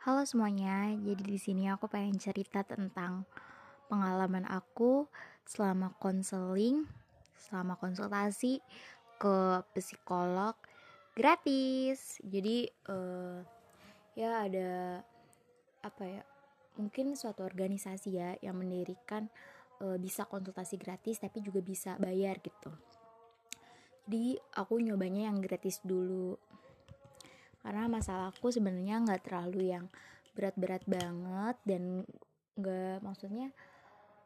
Halo semuanya, jadi di sini aku pengen cerita tentang pengalaman aku selama konseling, selama konsultasi ke psikolog gratis. Jadi uh, ya ada apa ya? Mungkin suatu organisasi ya yang mendirikan uh, bisa konsultasi gratis tapi juga bisa bayar gitu. Jadi aku nyobanya yang gratis dulu karena masalahku sebenarnya nggak terlalu yang berat-berat banget dan nggak maksudnya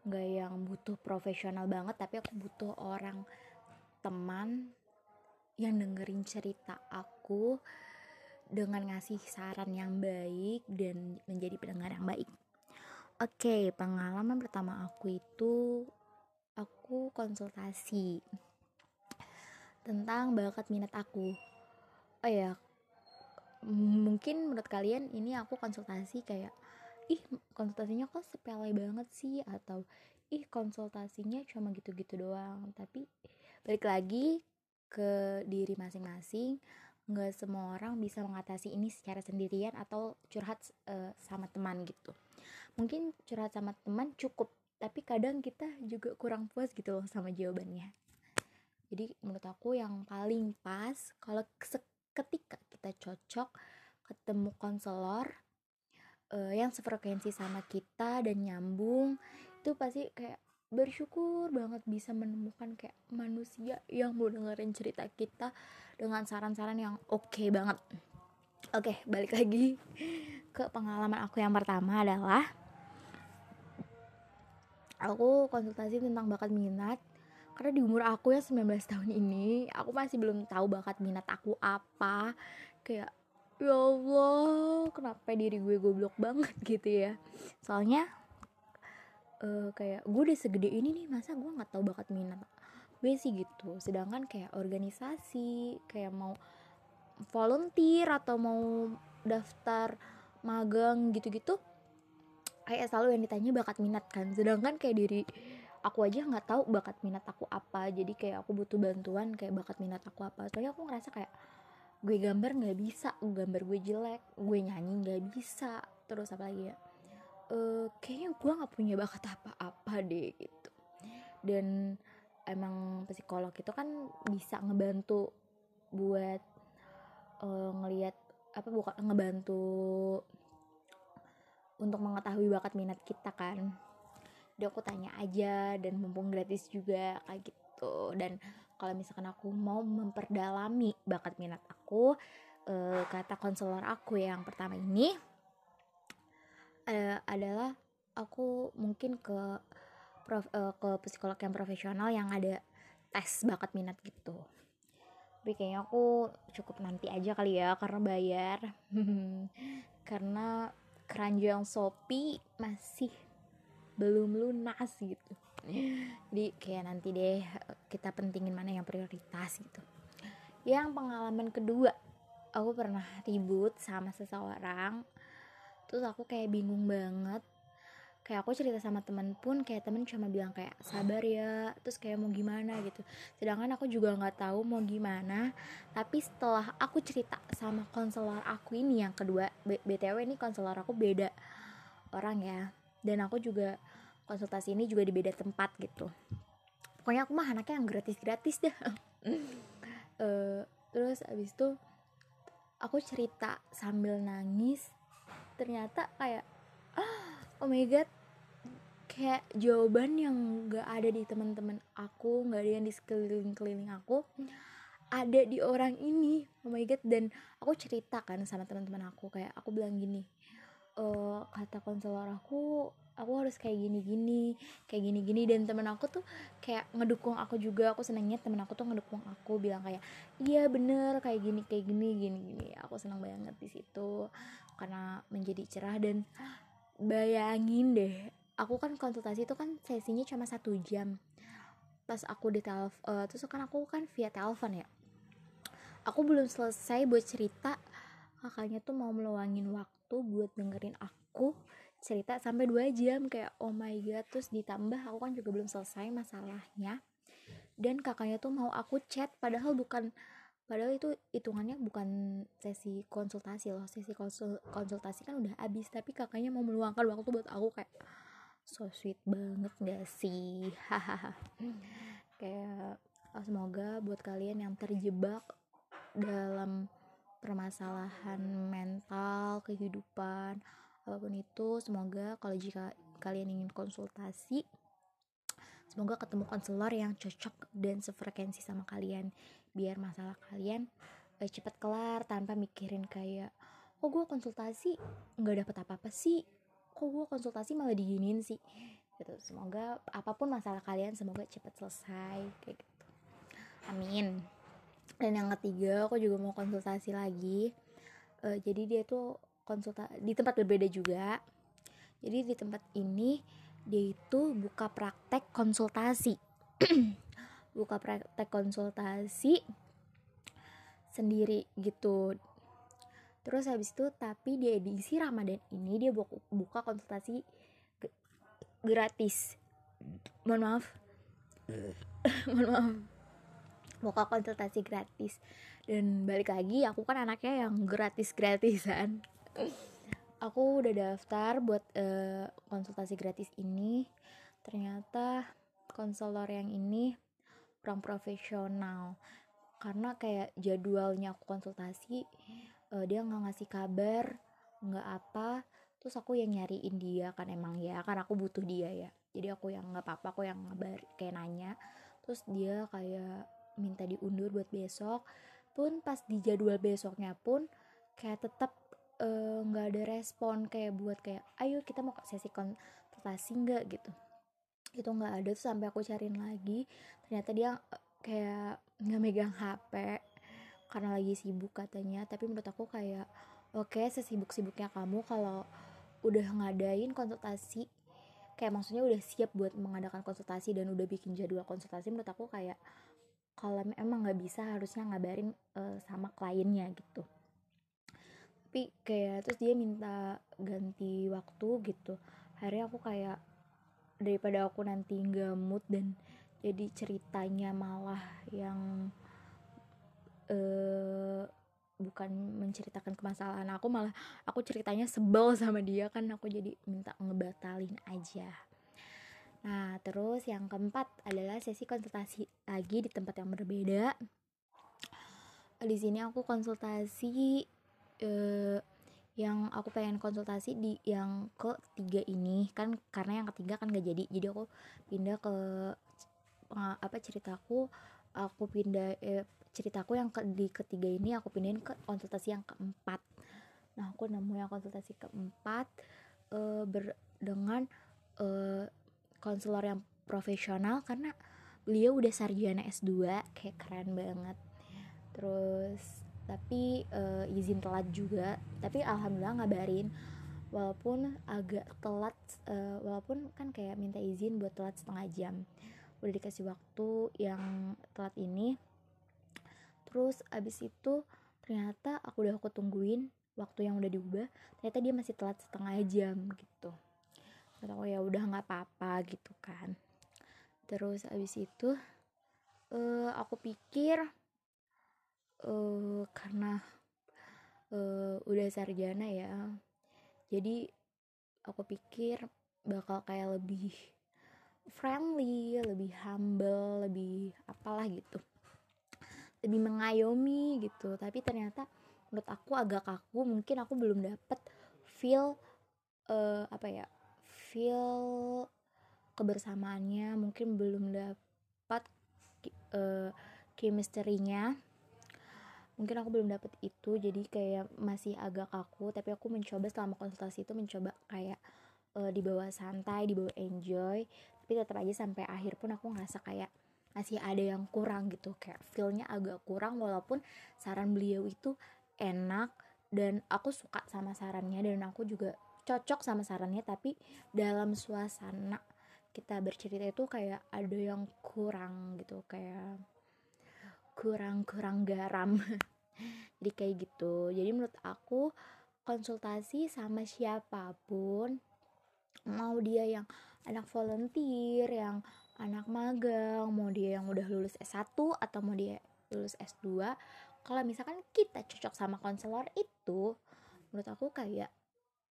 nggak yang butuh profesional banget tapi aku butuh orang teman yang dengerin cerita aku dengan ngasih saran yang baik dan menjadi pendengar yang baik. Oke, pengalaman pertama aku itu aku konsultasi tentang bakat minat aku. Oh ya, mungkin menurut kalian ini aku konsultasi kayak ih konsultasinya kok sepele banget sih? Atau ih konsultasinya cuma gitu-gitu doang. Tapi balik lagi ke diri masing-masing nggak semua orang bisa mengatasi ini secara sendirian atau curhat uh, sama teman gitu. Mungkin curhat sama teman cukup tapi kadang kita juga kurang puas gitu loh sama jawabannya. Jadi menurut aku yang paling pas kalau ketika kita cocok ketemu konselor uh, yang sefrekuensi sama kita dan nyambung itu pasti kayak bersyukur banget bisa menemukan kayak manusia yang mau dengerin cerita kita dengan saran-saran yang oke okay banget. Oke, okay, balik lagi ke pengalaman aku yang pertama adalah aku konsultasi tentang bakat minat karena di umur aku yang 19 tahun ini aku masih belum tahu bakat minat aku apa kayak ya Allah kenapa diri gue goblok banget gitu ya. Soalnya uh, kayak gue udah segede ini nih masa gue nggak tahu bakat minat gue sih gitu. Sedangkan kayak organisasi kayak mau volunteer atau mau daftar magang gitu-gitu kayak selalu yang ditanya bakat minat kan. Sedangkan kayak diri aku aja nggak tahu bakat minat aku apa. Jadi kayak aku butuh bantuan kayak bakat minat aku apa. Soalnya aku ngerasa kayak gue gambar nggak bisa gambar gue jelek gue nyanyi nggak bisa. Terus apa lagi ya? Uh, kayaknya gue nggak punya bakat apa-apa deh gitu. Dan emang psikolog itu kan bisa ngebantu buat uh, ngelihat apa bukan ngebantu untuk mengetahui bakat minat kita kan. Udah aku tanya aja dan mumpung gratis juga kayak gitu. Dan kalau misalkan aku mau memperdalami bakat minat aku uh, kata konselor aku yang pertama ini uh, adalah aku mungkin ke prof, uh, ke psikolog yang profesional yang ada tes bakat minat gitu. Tapi kayaknya aku cukup nanti aja kali ya karena bayar. Karena keranjang Shopee masih belum lunas gitu jadi kayak nanti deh kita pentingin mana yang prioritas gitu. Yang pengalaman kedua aku pernah ribut sama seseorang terus aku kayak bingung banget. Kayak aku cerita sama temen pun kayak temen cuma bilang kayak sabar ya terus kayak mau gimana gitu. Sedangkan aku juga nggak tahu mau gimana. Tapi setelah aku cerita sama konselor aku ini yang kedua btw ini konselor aku beda orang ya. Dan aku juga konsultasi ini juga di beda tempat gitu. Pokoknya aku mah anaknya yang gratis gratis dah. Uh, terus abis itu aku cerita sambil nangis. Ternyata kayak oh my god kayak jawaban yang gak ada di teman-teman aku gak ada yang di sekeliling-keliling aku ada di orang ini. Oh my god dan aku cerita kan sama teman-teman aku. Kayak aku bilang gini uh, kata konselor aku aku harus kayak gini gini kayak gini gini dan temen aku tuh kayak ngedukung aku juga. Aku senengnya temen aku tuh ngedukung aku bilang kayak iya bener kayak gini kayak gini gini gini. Aku seneng banget di situ karena menjadi cerah. Dan bayangin deh aku kan konsultasi itu kan sesinya cuma satu jam. Pas aku di telepon uh, terus kan aku kan via telepon ya. Aku belum selesai buat cerita. Kakaknya tuh mau meluangin waktu buat dengerin aku cerita sampai dua jam kayak oh my god terus ditambah aku kan juga belum selesai masalahnya. Dan kakaknya tuh mau aku chat padahal bukan padahal itu hitungannya bukan sesi konsultasi loh. Sesi konsul konsultasi kan udah habis tapi kakaknya mau meluangkan waktu buat aku kayak so sweet banget gak sih? Kayak oh, semoga buat kalian yang terjebak dalam permasalahan mental kehidupan apa pun itu semoga kalau jika kalian ingin konsultasi semoga ketemu konselor yang cocok dan sefrekuensi sama kalian. Biar masalah kalian eh, cepet kelar tanpa mikirin kayak kok gue konsultasi nggak dapet apa apa sih? Kok gue konsultasi malah diginin sih? Gitu. Semoga apa pun masalah kalian semoga cepet selesai kayak gitu. Amin. Dan yang ketiga aku juga mau konsultasi lagi. Uh, jadi dia tuh konsulta di tempat berbeda juga. Jadi di tempat ini dia itu buka praktek konsultasi. Buka praktek konsultasi sendiri gitu. Terus habis itu tapi di edisi Ramadan ini dia buka, konsultasi gratis. Mohon maaf. Mohon maaf. Buka konsultasi gratis. Dan balik lagi aku kan anaknya yang gratis gratisan aku udah daftar buat uh, konsultasi gratis ini. Ternyata konselor yang ini kurang profesional. Karena kayak jadwalnya aku konsultasi uh, dia nggak ngasih kabar nggak apa. Terus aku yang nyariin dia kan emang ya kan aku butuh dia ya. Jadi aku yang nggak apa-apa aku yang ngabar kayak nanya. Terus dia kayak minta diundur buat besok. Pun pas di jadwal besoknya pun kayak tetap nggak uh, ada respon kayak buat kayak ayo kita mau sesi konsultasi nggak? gitu. Itu nggak ada tuh sampai aku cariin lagi ternyata dia eh, kayak nggak megang HP karena lagi sibuk katanya. Tapi menurut aku kayak oke okay, sesibuk-sibuknya kamu kalau udah ngadain konsultasi kayak maksudnya udah siap buat mengadakan konsultasi dan udah bikin jadwal konsultasi menurut aku kayak kalau emang nggak bisa harusnya ngabarin uh, sama kliennya gitu tapi kayak terus dia minta ganti waktu gitu. Hari aku kayak daripada aku nanti nggak mood dan jadi ceritanya malah yang uh, bukan menceritakan kemasalahan aku malah aku ceritanya sebel sama dia kan aku jadi minta ngebatalin aja. Nah terus yang keempat adalah sesi konsultasi lagi di tempat yang berbeda. Di sini aku konsultasi uh, yang aku pengen konsultasi di yang ketiga ini. Kan karena yang ketiga kan gak jadi. Jadi aku pindah ke apa ceritaku aku pindah eh, ceritaku yang ke, di ketiga ini aku pindahin ke konsultasi yang keempat. Nah aku nemu yang konsultasi keempat uh, ber dengan uh, konselor yang profesional karena beliau udah sarjana S2 kayak keren banget. Terus tapi uh, izin telat juga. Tapi alhamdulillah ngabarin. Walaupun agak telat uh, walaupun kan kayak minta izin buat telat setengah jam. Udah dikasih waktu yang telat ini. Terus abis itu ternyata aku udah aku tungguin waktu yang udah diubah ternyata dia masih telat setengah jam gitu. Kata aku ya udah nggak apa-apa gitu kan. Terus abis itu uh, aku pikir uh, karena uh, udah sarjana ya. Jadi aku pikir bakal kayak lebih friendly lebih humble lebih apalah gitu. Lebih mengayomi gitu. Tapi ternyata menurut aku agak kaku. Mungkin aku belum dapet feel uh, apa ya feel kebersamaannya. Mungkin belum dapat uh, chemistry-nya mungkin aku belum dapet itu jadi kayak masih agak kaku tapi aku mencoba selama konsultasi itu mencoba kayak uh, dibawa santai dibawa enjoy tapi tetap aja sampai akhir pun aku ngerasa kayak masih ada yang kurang gitu kayak feelnya agak kurang walaupun saran beliau itu enak dan aku suka sama sarannya dan aku juga cocok sama sarannya tapi dalam suasana kita bercerita itu kayak ada yang kurang gitu kayak kurang-kurang garam. Jadi kayak gitu. Jadi menurut aku konsultasi sama siapa pun mau dia yang anak volunteer yang anak magang mau dia yang udah lulus S1 atau mau dia lulus S2 kalau misalkan kita cocok sama konselor itu menurut aku kayak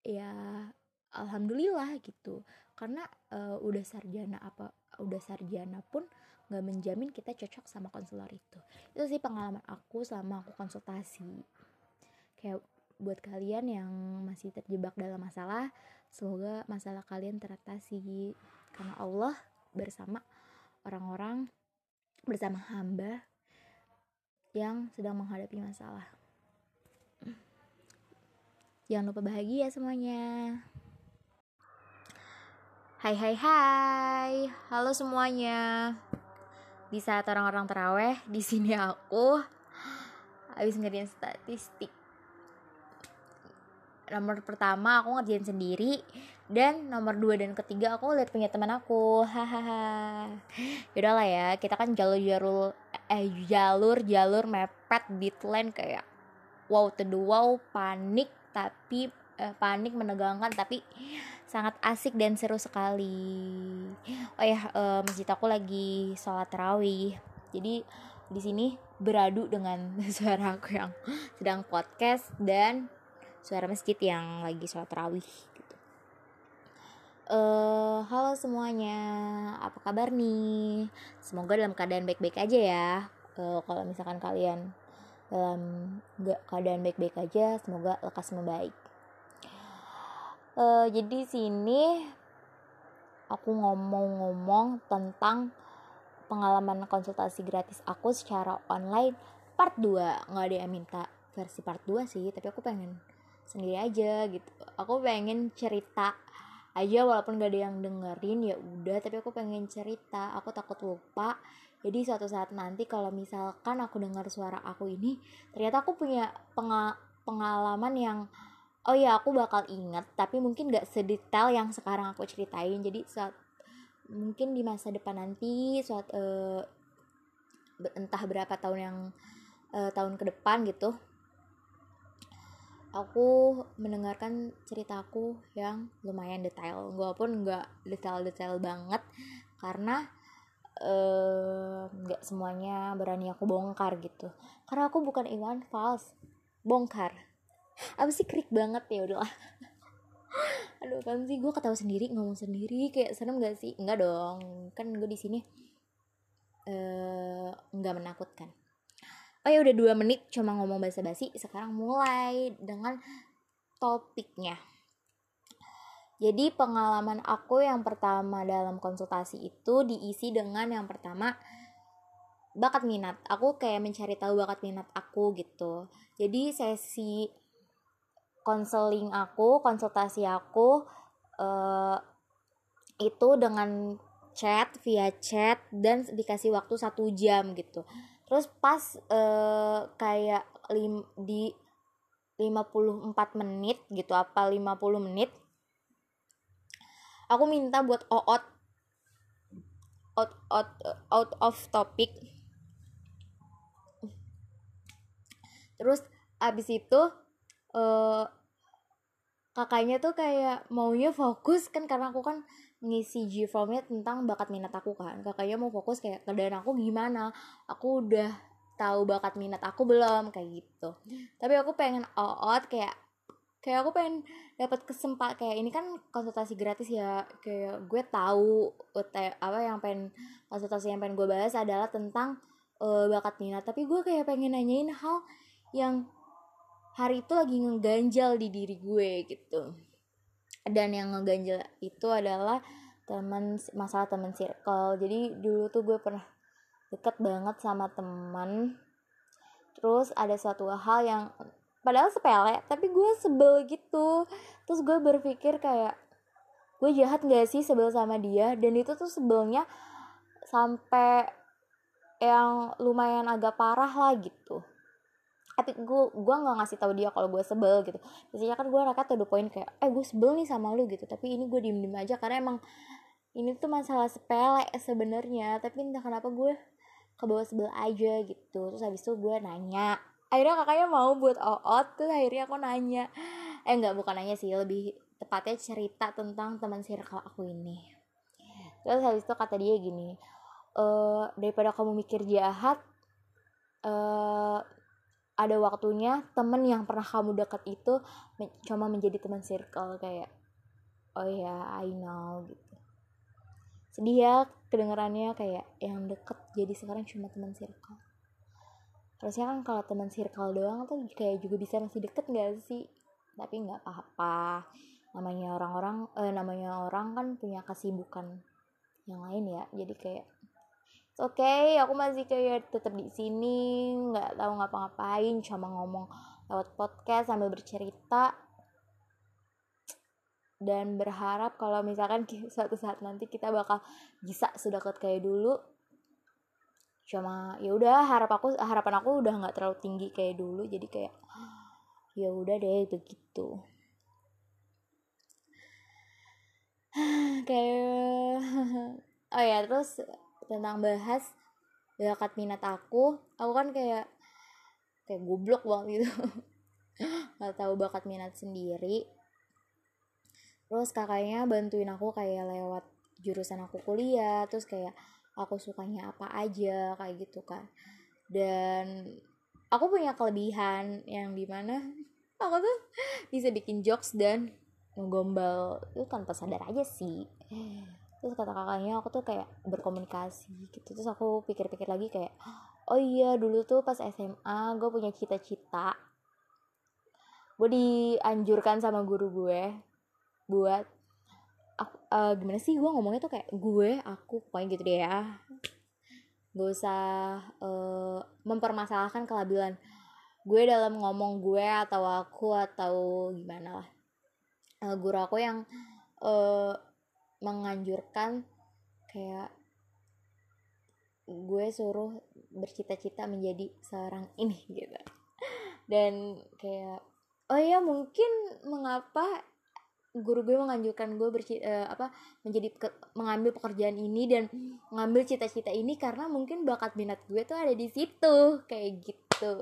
ya alhamdulillah gitu karena uh, udah sarjana apa udah sarjana pun nggak menjamin kita cocok sama konselor itu itu sih pengalaman aku selama aku konsultasi kayak buat kalian yang masih terjebak dalam masalah semoga masalah kalian teratasi karena Allah bersama orang-orang bersama hamba yang sedang menghadapi masalah. Jangan lupa bahagia semuanya. Hai hai hai. Halo semuanya. Di saat orang-orang teraweh, di sini aku habis ngerjain statistik. Nomor pertama aku ngerjain sendiri dan nomor dua dan ketiga aku lihat punya teman aku hahaha yaudah lah ya kita kan jalur jalur eh jalur jalur mepet deadline kayak wow teduh wow panik tapi eh, panik menegangkan tapi sangat asik dan seru sekali oh ya eh, masjid aku lagi sholat tarawih jadi di sini beradu dengan suara aku yang sedang podcast dan suara masjid yang lagi sholat tarawih gitu. Uh, halo semuanya, apa kabar nih? Semoga dalam keadaan baik-baik aja ya. Uh, kalau misalkan kalian dalam keadaan baik-baik aja, semoga lekas membaik. Uh, jadi sini aku ngomong-ngomong tentang pengalaman konsultasi gratis aku secara online part 2 nggak ada yang minta versi part 2 sih tapi aku pengen sendiri aja gitu. Aku pengen cerita aja walaupun gak ada yang dengerin ya udah tapi aku pengen cerita. Aku takut lupa. Jadi suatu saat nanti kalau misalkan aku dengar suara aku ini ternyata aku punya pengal pengalaman yang oh ya aku bakal inget tapi mungkin gak sedetail yang sekarang aku ceritain. Jadi saat mungkin di masa depan nanti suat uh, entah berapa tahun yang uh, tahun ke depan gitu aku mendengarkan ceritaku yang lumayan detail. Walaupun nggak detail-detail banget karena Eh, nggak uh, semuanya berani aku bongkar gitu. Karena aku bukan Iwan Fals bongkar apa sih krik banget ya udahlah. Aduh kan sih? Gue ketawa sendiri ngomong sendiri kayak serem gak sih? Enggak dong. Kan gue di sini uh, nggak menakutkan. Oh ya udah dua menit cuma ngomong basa-basi sekarang mulai dengan topiknya. Jadi pengalaman aku yang pertama dalam konsultasi itu diisi dengan yang pertama bakat minat. Aku kayak mencari tahu bakat minat aku gitu. Jadi sesi konseling aku, konsultasi aku uh, itu dengan chat via chat dan dikasih waktu satu jam gitu. Terus pas uh, kayak lim, di 54 menit gitu apa 50 menit aku minta buat oot out out out of topic terus abis itu uh, kakaknya tuh kayak maunya fokus kan karena aku kan ngisi G formnya tentang bakat minat aku kan. Kakaknya mau fokus kayak keadaan aku gimana? Aku udah tahu bakat minat aku belum? Kayak gitu. Tapi aku pengen out kayak kayak aku pengen dapat kesempatan kayak ini kan konsultasi gratis ya. Kayak gue tahu apa yang pengen konsultasi yang pengen gue bahas adalah tentang uh, bakat minat. Tapi gue kayak pengen nanyain hal yang hari itu lagi ngeganjal di diri gue gitu. Dan yang ngeganjal itu adalah teman masalah teman circle. Jadi dulu tuh gue pernah deket banget sama teman terus ada suatu hal yang padahal sepele tapi gue sebel gitu. Terus gue berpikir kayak gue jahat gak sih sebel sama dia? Dan itu tuh sebelnya sampai yang lumayan agak parah lah gitu tapi gue gue nggak ngasih tahu dia kalau gue sebel gitu. Biasanya kan gue rakyat tuh poin kayak eh gue sebel nih sama lu gitu. Tapi ini gue diem diem aja karena emang ini tuh masalah sepele sebenarnya. Tapi entah kenapa gue ke bawah sebel aja gitu. Terus habis itu gue nanya. Akhirnya kakaknya mau buat oot. Tuh akhirnya aku nanya. Eh nggak bukan nanya sih. Lebih tepatnya cerita tentang teman circle aku ini. Terus habis itu kata dia gini e, daripada kamu mikir jahat e, ada waktunya temen yang pernah kamu dekat itu men cuma menjadi teman circle kayak oh ya I know gitu. Sedih ya kedengarannya kayak yang deket jadi sekarang cuma teman circle. Harusnya kan kalau teman circle doang tuh kayak juga bisa masih deket gak sih? Tapi nggak apa-apa. Namanya orang-orang eh, namanya orang kan punya kesibukan yang lain ya. Jadi kayak oke okay, aku masih kayak tetap di sini nggak tahu ngapa-ngapain cuma ngomong lewat podcast sambil bercerita. Dan berharap kalau misalkan suatu saat nanti kita bakal bisa sedekat kayak dulu. Cuma ya udah harap aku harapan aku udah nggak terlalu tinggi kayak dulu jadi kayak ya udah deh begitu. Kayak oh ya terus tentang bahas bakat minat aku aku kan kayak kayak goblok banget gitu. Nggak tahu bakat minat sendiri. Terus kakaknya bantuin aku kayak lewat jurusan aku kuliah terus kayak aku sukanya apa aja kayak gitu kan. Dan aku punya kelebihan yang di mana aku tuh bisa bikin jokes dan ngegombal itu tanpa sadar aja sih terus kata kakaknya aku tuh kayak berkomunikasi gitu. Terus aku pikir-pikir lagi kayak oh iya dulu tuh pas SMA gue punya cita-cita gue dianjurkan sama guru gue buat aku, uh, gimana sih gue ngomongnya tuh kayak gue aku pokoknya gitu deh ya. Gak usah uh, mempermasalahkan kelabilan gue dalam ngomong gue atau aku atau gimana lah. Uh, guru aku yang uh, menganjurkan kayak gue suruh bercita-cita menjadi seorang ini gitu. Dan kayak oh ya mungkin mengapa guru gue menganjurkan gue berci uh, apa menjadi ke, mengambil pekerjaan ini dan mengambil cita-cita ini karena mungkin bakat minat gue tuh ada di situ kayak gitu.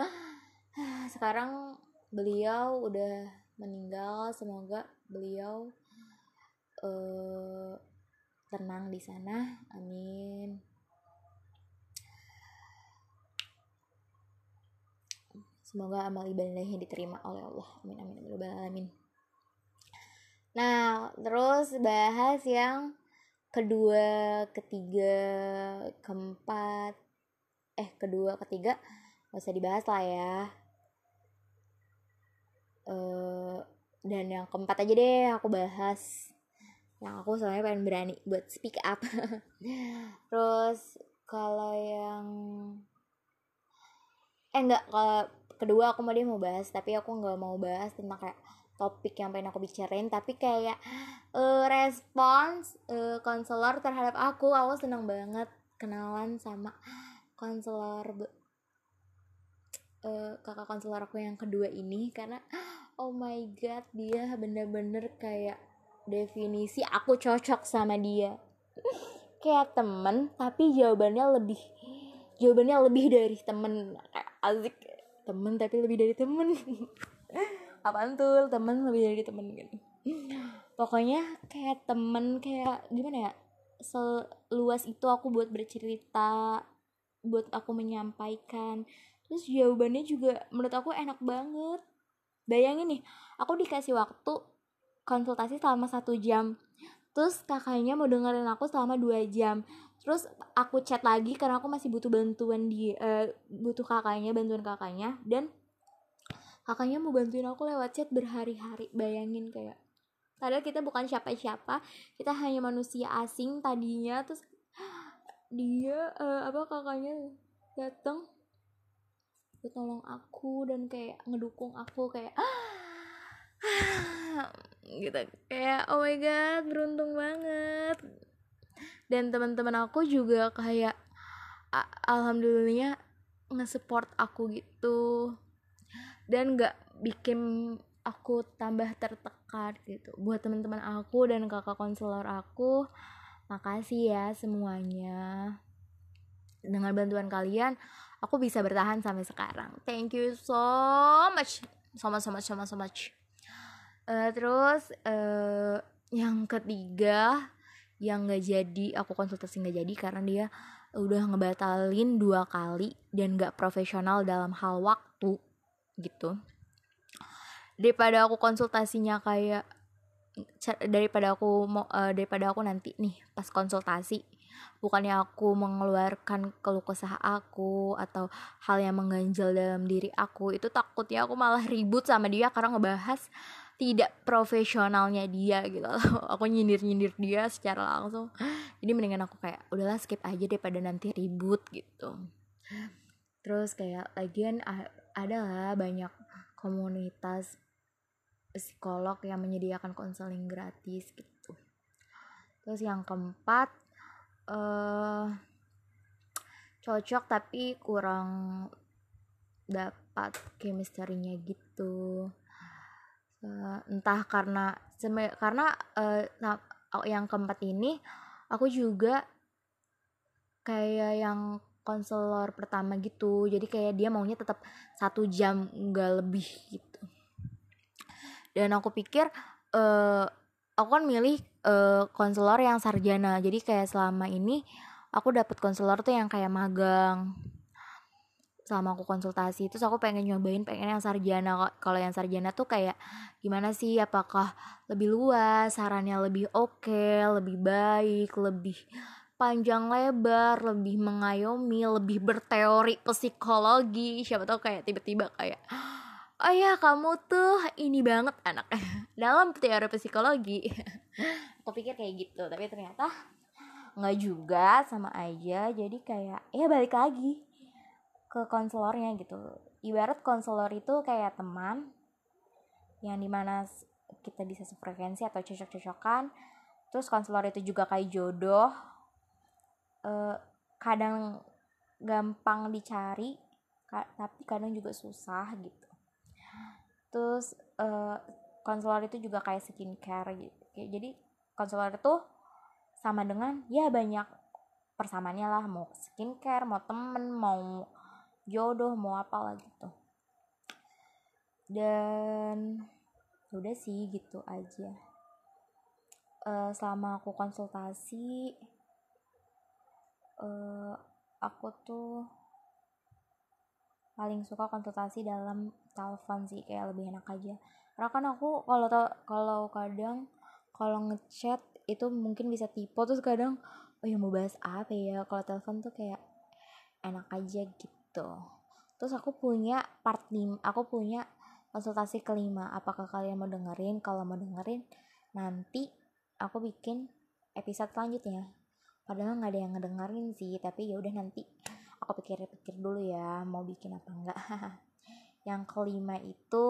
Sekarang beliau udah meninggal semoga beliau uh, tenang di sana amin. Semoga amal ibadahnya diterima oleh Allah. Amin amin amin amin nah terus bahas yang kedua ketiga keempat eh kedua ketiga. Gak usah dibahas lah ya. Uh, dan yang keempat aja deh aku bahas yang aku soalnya pengen berani buat speak up. Terus kalau yang eh enggak kalau kedua aku mau dia mau bahas tapi aku nggak mau bahas tentang kayak topik yang pengen aku bicarain tapi kayak uh, respons uh, konselor terhadap aku aku seneng banget kenalan sama konselor uh, kakak konselor aku yang kedua ini karena oh my god dia bener-bener kayak definisi aku cocok sama dia. Kayak temen tapi jawabannya lebih jawabannya lebih dari temen. Asik. Temen tapi lebih dari temen. Apaan tuh? Temen lebih dari temen gitu. Pokoknya kayak temen kayak gimana ya? Seluas itu aku buat bercerita buat aku menyampaikan. Terus jawabannya juga menurut aku enak banget. Bayangin nih aku dikasih waktu konsultasi selama satu jam. Terus kakaknya mau dengerin aku selama dua jam. Terus aku chat lagi karena aku masih butuh bantuan di uh, butuh kakaknya bantuan kakaknya. Dan kakaknya mau bantuin aku lewat chat berhari-hari. Bayangin kayak padahal kita bukan siapa-siapa. Kita hanya manusia asing tadinya. Terus dia uh, apa kakaknya datang buat tolong aku dan kayak ngedukung aku kayak gitu. Kayak oh my god beruntung banget. Dan teman-teman aku juga kayak alhamdulillahnya nge-support aku gitu. Dan gak bikin aku tambah tertekan gitu. Buat teman-teman aku dan kakak konselor aku makasih ya semuanya. Dengan bantuan kalian aku bisa bertahan sampai sekarang. Thank you so much. So much so much so much so much uh, terus uh, yang ketiga yang nggak jadi aku konsultasi nggak jadi karena dia udah ngebatalin dua kali dan gak profesional dalam hal waktu gitu. Daripada aku konsultasinya kayak daripada aku mau uh, daripada aku nanti nih pas konsultasi bukannya aku mengeluarkan keluh kesah aku atau hal yang mengganjal dalam diri aku itu takutnya aku malah ribut sama dia karena ngebahas tidak profesionalnya dia gitu. Aku nyindir nyindir dia secara langsung. Jadi mendingan aku kayak udahlah skip aja daripada nanti ribut gitu. Terus kayak lagian ada lah banyak komunitas psikolog yang menyediakan konseling gratis gitu. Terus yang keempat uh, cocok tapi kurang dapat chemistry-nya gitu entah karena karena uh, yang keempat ini aku juga kayak yang konselor pertama gitu. Jadi kayak dia maunya tetap satu jam nggak lebih gitu. Dan aku pikir uh, aku kan milih uh, konselor yang sarjana. Jadi kayak selama ini aku dapat konselor tuh yang kayak magang selama aku konsultasi. Terus aku pengen nyobain pengen yang sarjana. Kalau yang sarjana tuh kayak gimana sih? Apakah lebih luas? Sarannya lebih oke okay, lebih baik lebih panjang lebar lebih mengayomi lebih berteori psikologi. Siapa tahu kayak tiba-tiba kayak oh ya kamu tuh ini banget anak dalam teori psikologi. Aku pikir kayak gitu tapi ternyata nggak juga sama aja. Jadi kayak ya balik lagi ke konselornya gitu. Ibarat konselor itu kayak teman yang di mana kita bisa sefrekuensi atau cocok-cocokan. Terus konselor itu juga kayak jodoh. Eh, kadang gampang dicari tapi kadang juga susah gitu. Terus uh, konselor itu juga kayak skincare gitu jadi konselor itu sama dengan ya banyak persamaannya lah. Mau skincare mau temen mau jodoh mau apa lah gitu dan udah sih gitu aja. Uh, selama aku konsultasi uh, aku tuh paling suka konsultasi dalam telepon sih kayak lebih enak aja. Karena kan aku kalau kalau kadang kalau ngechat itu mungkin bisa tipe terus kadang oh ya mau bahas apa ya? Kalau telepon tuh kayak enak aja gitu terus aku punya part lim aku punya konsultasi kelima. Apakah kalian mau dengerin? Kalau mau dengerin nanti aku bikin episode selanjutnya. Padahal nggak ada yang ngedengerin sih tapi ya udah nanti aku pikir-pikir dulu ya mau bikin apa enggak yang kelima itu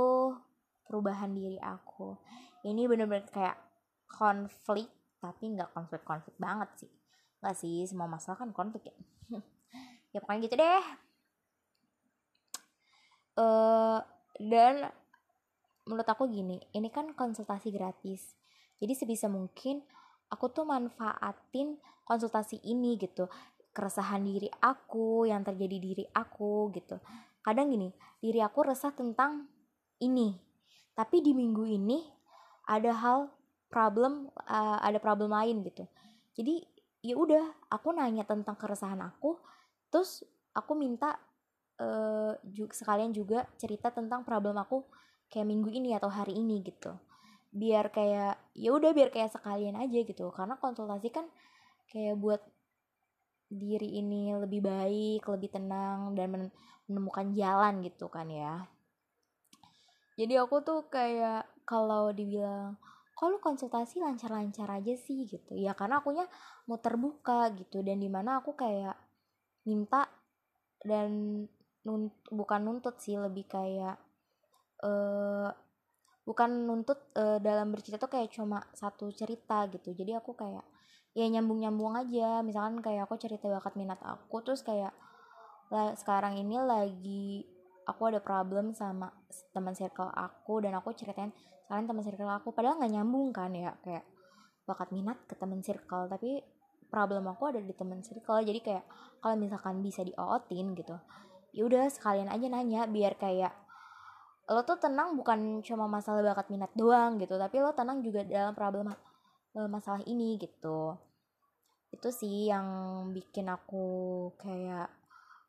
perubahan diri aku. Ini bener-bener kayak konflik tapi nggak konflik-konflik banget sih. Nggak sih semua masalah kan konflik ya. Ya pokoknya gitu deh uh, dan menurut aku gini ini kan konsultasi gratis. Jadi sebisa mungkin aku tuh manfaatin konsultasi ini gitu. Keresahan diri aku yang terjadi diri aku gitu. Kadang gini diri aku resah tentang ini. Tapi di minggu ini ada hal problem uh, ada problem lain gitu. Jadi ya udah aku nanya tentang keresahan aku terus aku minta uh, juga, sekalian juga cerita tentang problem aku kayak minggu ini atau hari ini gitu biar kayak ya udah biar kayak sekalian aja gitu karena konsultasi kan kayak buat diri ini lebih baik, lebih tenang dan menemukan jalan gitu kan ya. Jadi aku tuh kayak kalau dibilang kalau konsultasi lancar-lancar aja sih gitu. Ya karena akunya mau terbuka gitu dan di mana aku kayak minta dan nunt, bukan nuntut sih lebih kayak uh, bukan nuntut uh, dalam bercerita tuh kayak cuma satu cerita gitu. Jadi aku kayak ya nyambung nyambung aja. Misalkan kayak aku cerita bakat minat aku terus kayak lah, sekarang ini lagi aku ada problem sama teman circle aku dan aku ceritain kalian teman circle aku. Padahal nggak nyambung kan ya kayak bakat minat ke teman circle tapi problem aku ada di teman circle. Jadi kayak kalau misalkan bisa diootin gitu ya udah sekalian aja nanya biar kayak lo tuh tenang bukan cuma masalah bakat minat doang gitu tapi lo tenang juga dalam problem eh, masalah ini gitu. Itu sih yang bikin aku kayak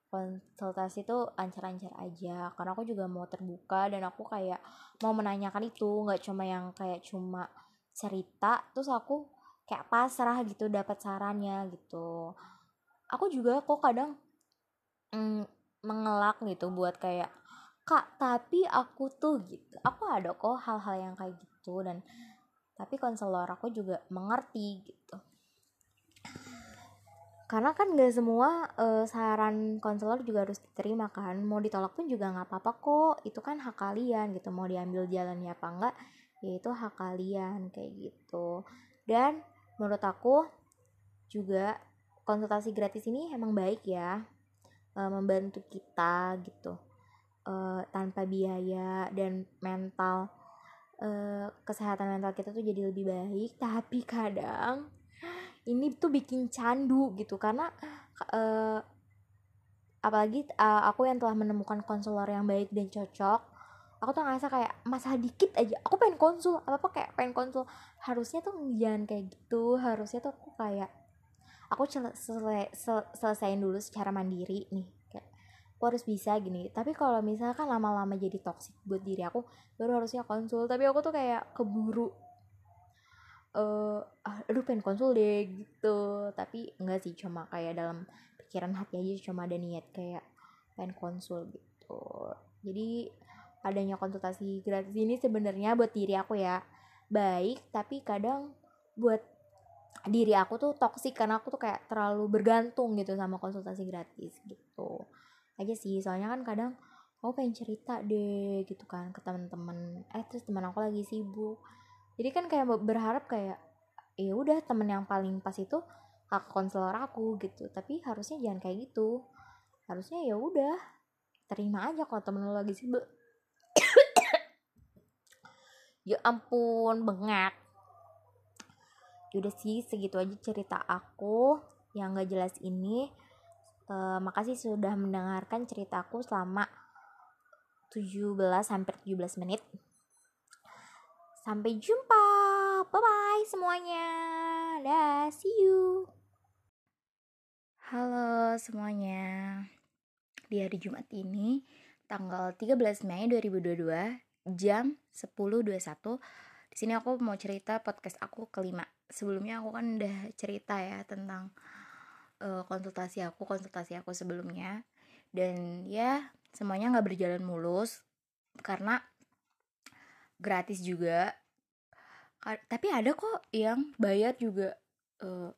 konsultasi tuh lancar-lancar aja karena aku juga mau terbuka dan aku kayak mau menanyakan itu nggak cuma yang kayak cuma cerita terus aku kayak pasrah gitu dapat sarannya gitu. Aku juga kok kadang mm, mengelak gitu buat kayak kak tapi aku tuh gitu aku ada kok hal-hal yang kayak gitu dan tapi konselor aku juga mengerti gitu. Karena kan gak semua uh, saran konselor juga harus diterima kan mau ditolak pun juga nggak apa-apa kok itu kan hak kalian gitu mau diambil jalannya apa enggak ya itu hak kalian kayak gitu. Dan menurut aku juga konsultasi gratis ini emang baik ya uh, membantu kita gitu uh, tanpa biaya dan mental uh, kesehatan mental kita tuh jadi lebih baik. Tapi kadang ini tuh bikin candu gitu karena uh, apalagi uh, aku yang telah menemukan konselor yang baik dan cocok aku tuh ngerasa kayak masalah dikit aja. Aku pengen konsul apa apa kayak pengen konsul. Harusnya tuh jangan kayak gitu. Harusnya tuh aku kayak aku selesai sel selesaiin dulu secara mandiri nih kayak aku harus bisa gini. Tapi kalau misalkan lama-lama jadi toxic buat diri aku baru harusnya konsul. Tapi aku tuh kayak keburu uh, aduh pengen konsul deh gitu. Tapi enggak sih cuma kayak dalam pikiran hati aja cuma ada niat kayak pengen konsul gitu. Jadi adanya konsultasi gratis ini sebenarnya buat diri aku ya baik tapi kadang buat diri aku tuh toksik karena aku tuh kayak terlalu bergantung gitu sama konsultasi gratis gitu. Aja sih soalnya kan kadang aku pengen cerita deh gitu kan ke teman-teman eh terus teman aku lagi sibuk. Jadi kan kayak berharap kayak ya udah temen yang paling pas itu kakak konselor aku gitu. Tapi harusnya jangan kayak gitu. Harusnya ya udah terima aja kalau temen lo lagi sibuk. Ya ampun bengak udah sih segitu aja cerita aku yang gak jelas ini uh, makasih sudah mendengarkan ceritaku selama 17 hampir 17 menit Sampai jumpa. Bye-bye semuanya. Dah, see you. Halo semuanya. Di hari Jumat ini, tanggal 13 Mei 2022, jam 10.21, di sini aku mau cerita podcast aku kelima. Sebelumnya aku kan udah cerita ya tentang uh, konsultasi aku, konsultasi aku sebelumnya. Dan ya, semuanya nggak berjalan mulus karena gratis juga. Tapi ada kok yang bayar juga uh,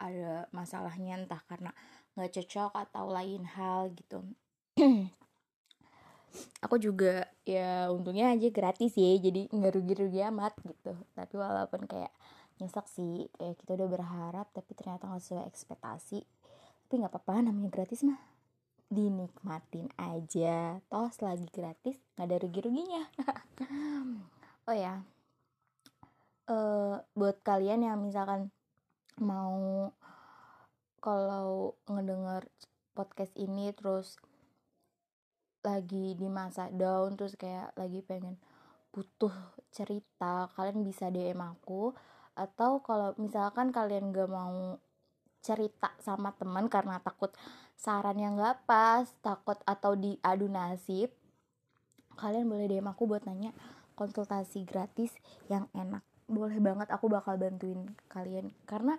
ada masalahnya entah karena nggak cocok atau lain hal gitu. Aku juga ya untungnya aja gratis ya jadi nggak rugi-rugi amat gitu. Tapi walaupun kayak nyesek sih kayak kita udah berharap tapi ternyata nggak sesuai ekspektasi. Tapi nggak apa-apa namanya gratis mah. Dinikmatin aja. Toh selagi gratis nggak ada rugi-ruginya. Oh ya. Uh, buat kalian yang misalkan mau kalau ngedenger podcast ini terus lagi di masa down terus kayak lagi pengen butuh cerita kalian bisa DM aku atau kalau misalkan kalian gak mau cerita sama teman karena takut saran yang gak pas takut atau diadu nasib kalian boleh DM aku buat nanya konsultasi gratis yang enak. Boleh banget aku bakal bantuin kalian. Karena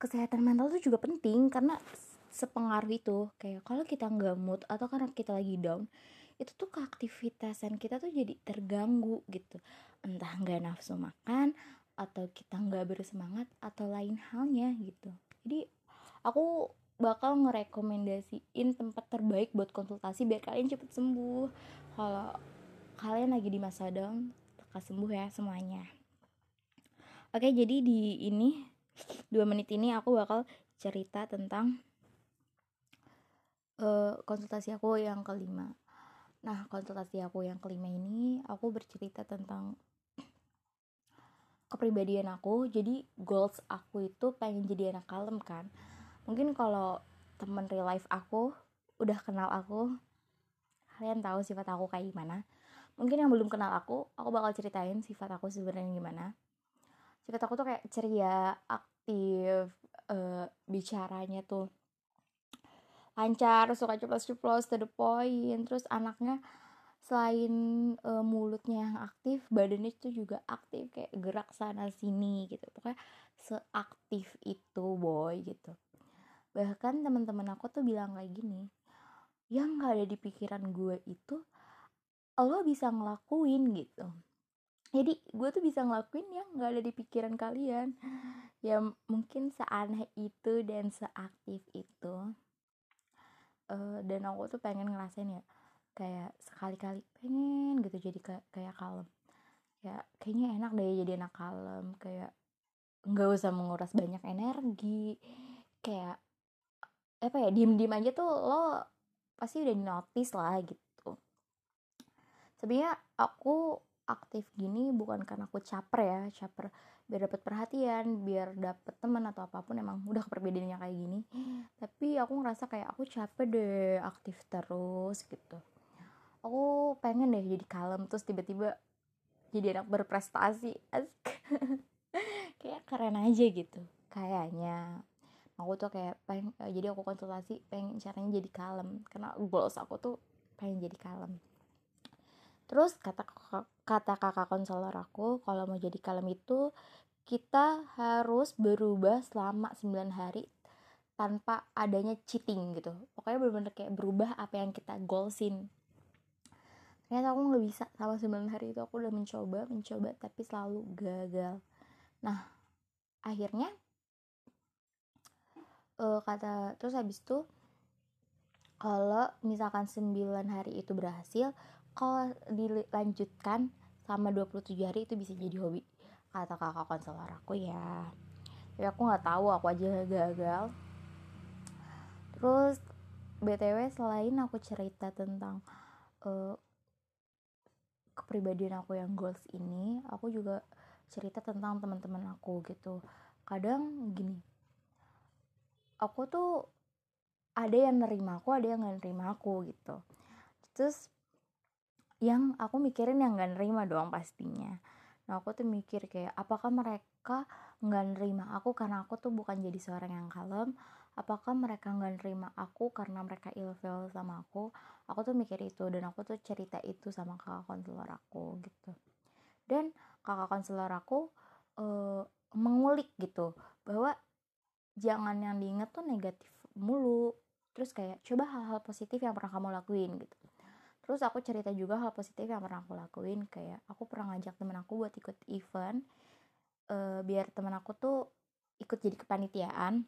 kesehatan mental tuh juga penting karena sepengaruh itu. Kayak kalau kita nggak mood atau karena kita lagi down itu tuh keaktivitasan kita tuh jadi terganggu gitu. Entah nggak nafsu makan atau kita nggak bersemangat atau lain halnya gitu. Jadi aku bakal ngerekomendasiin tempat terbaik buat konsultasi biar kalian cepet sembuh. Kalau kalian lagi di masa down lekas sembuh ya semuanya. Oke jadi di ini dua menit ini aku bakal cerita tentang uh, konsultasi aku yang kelima nah konsultasi aku yang kelima ini aku bercerita tentang kepribadian aku. Jadi goals aku itu pengen jadi anak kalem kan? Mungkin kalau temen real life aku udah kenal aku kalian tahu sifat aku kayak gimana. Mungkin yang belum kenal aku aku bakal ceritain sifat aku sebenarnya gimana. Sifat aku tuh kayak ceria aktif uh, bicaranya tuh lancar suka ceplos-ceplos to the point. Terus anaknya selain uh, mulutnya yang aktif badannya itu juga aktif kayak gerak sana sini gitu. Pokoknya seaktif itu boy gitu. Bahkan teman-teman aku tuh bilang kayak gini yang gak ada di pikiran gue itu lo bisa ngelakuin gitu. Jadi gue tuh bisa ngelakuin yang gak ada di pikiran kalian. Ya mungkin seaneh itu dan seaktif itu uh, dan aku tuh pengen ngerasain ya kayak sekali-kali pengen gitu jadi kayak kayak kalem. Ya kayaknya enak deh jadi anak kalem kayak nggak usah menguras banyak energi kayak apa ya diem diem aja tuh lo pasti udah notice lah gitu. Sebenarnya aku aktif gini bukan karena aku caper ya caper biar dapat perhatian biar dapet teman atau apa pun emang udah perbedaannya kayak gini. Tapi aku ngerasa kayak aku capek deh aktif terus gitu. Aku pengen deh jadi kalem terus tiba-tiba jadi anak berprestasi kayak keren aja gitu kayaknya. Aku tuh kayak pengen uh, jadi aku konsultasi pengen caranya jadi kalem karena goals aku tuh pengen jadi kalem. Terus kata kata kakak konselor aku kalau mau jadi kalem itu kita harus berubah selama 9 hari tanpa adanya cheating gitu. Pokoknya bener-bener kayak berubah apa yang kita goalsin. Ternyata aku nggak bisa sama 9 hari itu. Aku udah mencoba mencoba tapi selalu gagal. Nah akhirnya uh, kata terus habis itu kalau misalkan 9 hari itu berhasil kalau dilanjutkan sama 27 hari itu bisa jadi hobi. Kata kakak konselor aku ya ya aku nggak tahu aku aja gagal. Terus btw selain aku cerita tentang uh, kepribadian aku yang goals ini aku juga cerita tentang teman-teman aku gitu. Kadang gini aku tuh ada yang nerima aku ada yang gak nerima aku gitu. Terus yang aku mikirin yang gak nerima doang pastinya. Nah aku tuh mikir kayak apakah mereka nggak nerima aku karena aku tuh bukan jadi seorang yang kalem? Apakah mereka nggak nerima aku karena mereka ilfeel sama aku? Aku tuh mikir itu dan aku tuh cerita itu sama kakak konselor aku gitu. Dan kakak konselor aku uh, mengulik gitu bahwa jangan yang diinget tuh negatif mulu. Terus kayak coba hal-hal positif yang pernah kamu lakuin gitu terus aku cerita juga hal positif yang pernah aku lakuin kayak aku pernah ngajak temen aku buat ikut event uh, biar temen aku tuh ikut jadi kepanitiaan.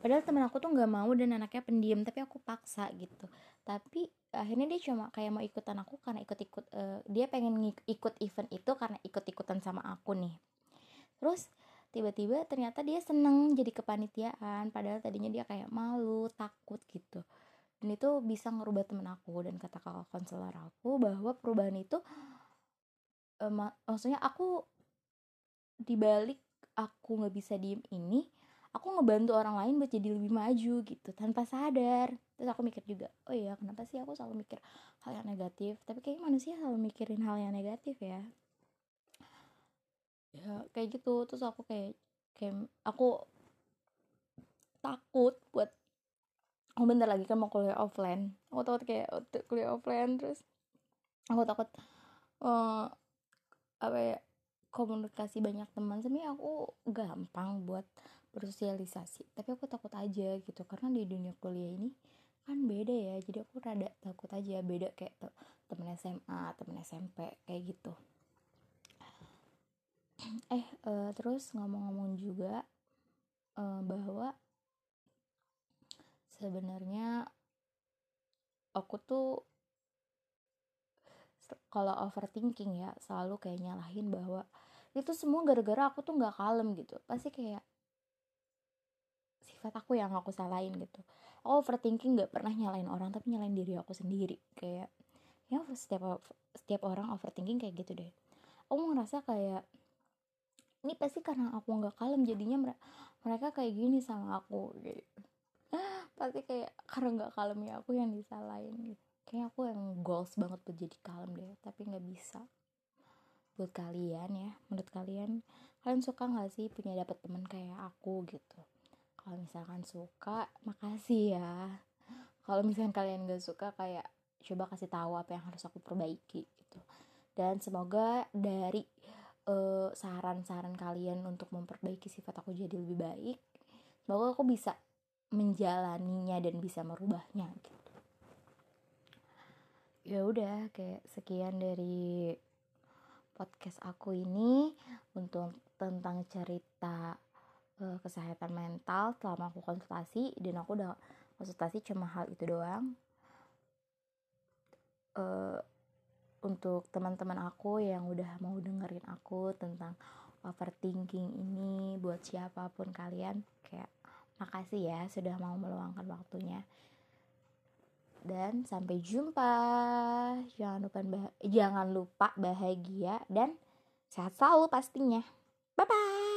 Padahal temen aku tuh nggak mau dan anaknya pendiam tapi aku paksa gitu. Tapi akhirnya dia cuma kayak mau ikutan aku karena ikut-ikut uh, dia pengen ikut event itu karena ikut-ikutan sama aku nih. Terus tiba-tiba ternyata dia seneng jadi kepanitiaan padahal tadinya dia kayak malu takut gitu dan itu bisa ngerubah temen aku dan kata kakak konselor aku bahwa perubahan itu mak maksudnya aku dibalik aku nggak bisa diem ini aku ngebantu orang lain buat jadi lebih maju gitu tanpa sadar. Terus aku mikir juga oh iya kenapa sih aku selalu mikir hal yang negatif? Tapi kayaknya manusia selalu mikirin hal yang negatif ya. Ya kayak gitu. Terus aku kayak kayak aku takut buat oh bentar lagi kan mau kuliah offline. Aku takut kayak kuliah offline terus aku takut uh, apa ya komunikasi banyak teman. Sebenarnya aku gampang buat bersosialisasi tapi aku takut aja gitu. Karena di dunia kuliah ini kan beda ya. Jadi aku rada takut aja beda kayak temen SMA temen SMP kayak gitu. Eh uh, terus ngomong-ngomong juga uh, bahwa sebenarnya aku tuh kalau overthinking ya selalu kayak nyalahin bahwa itu semua gara-gara aku tuh nggak kalem gitu. Pasti kayak sifat aku yang aku salahin gitu. Aku overthinking nggak pernah nyalain orang tapi nyalain diri aku sendiri. Kayak ya setiap setiap orang overthinking kayak gitu deh. Aku ngerasa kayak ini pasti karena aku nggak kalem jadinya mereka kayak gini sama aku gitu pasti kayak karena nggak kalem ya aku yang disalahin gitu. Kayak aku yang goals banget buat jadi kalem deh tapi nggak bisa. Buat kalian ya menurut kalian kalian suka nggak sih punya dapet temen kayak aku gitu? Kalau misalkan suka makasih ya. Kalau misalnya kalian gak suka kayak coba kasih tahu apa yang harus aku perbaiki gitu. Dan semoga dari eh, saran-saran kalian untuk memperbaiki sifat aku jadi lebih baik semoga aku bisa menjalaninya dan bisa merubahnya gitu. Ya udah kayak sekian dari podcast aku ini untuk tentang cerita uh, kesehatan mental selama aku konsultasi dan aku udah konsultasi cuma hal itu doang. Uh, untuk teman-teman aku yang udah mau dengerin aku tentang overthinking ini buat siapa pun kalian kayak makasih ya sudah mau meluangkan waktunya. Dan sampai jumpa. Jangan lupa bah jangan lupa bahagia dan sehat selalu pastinya. Bye bye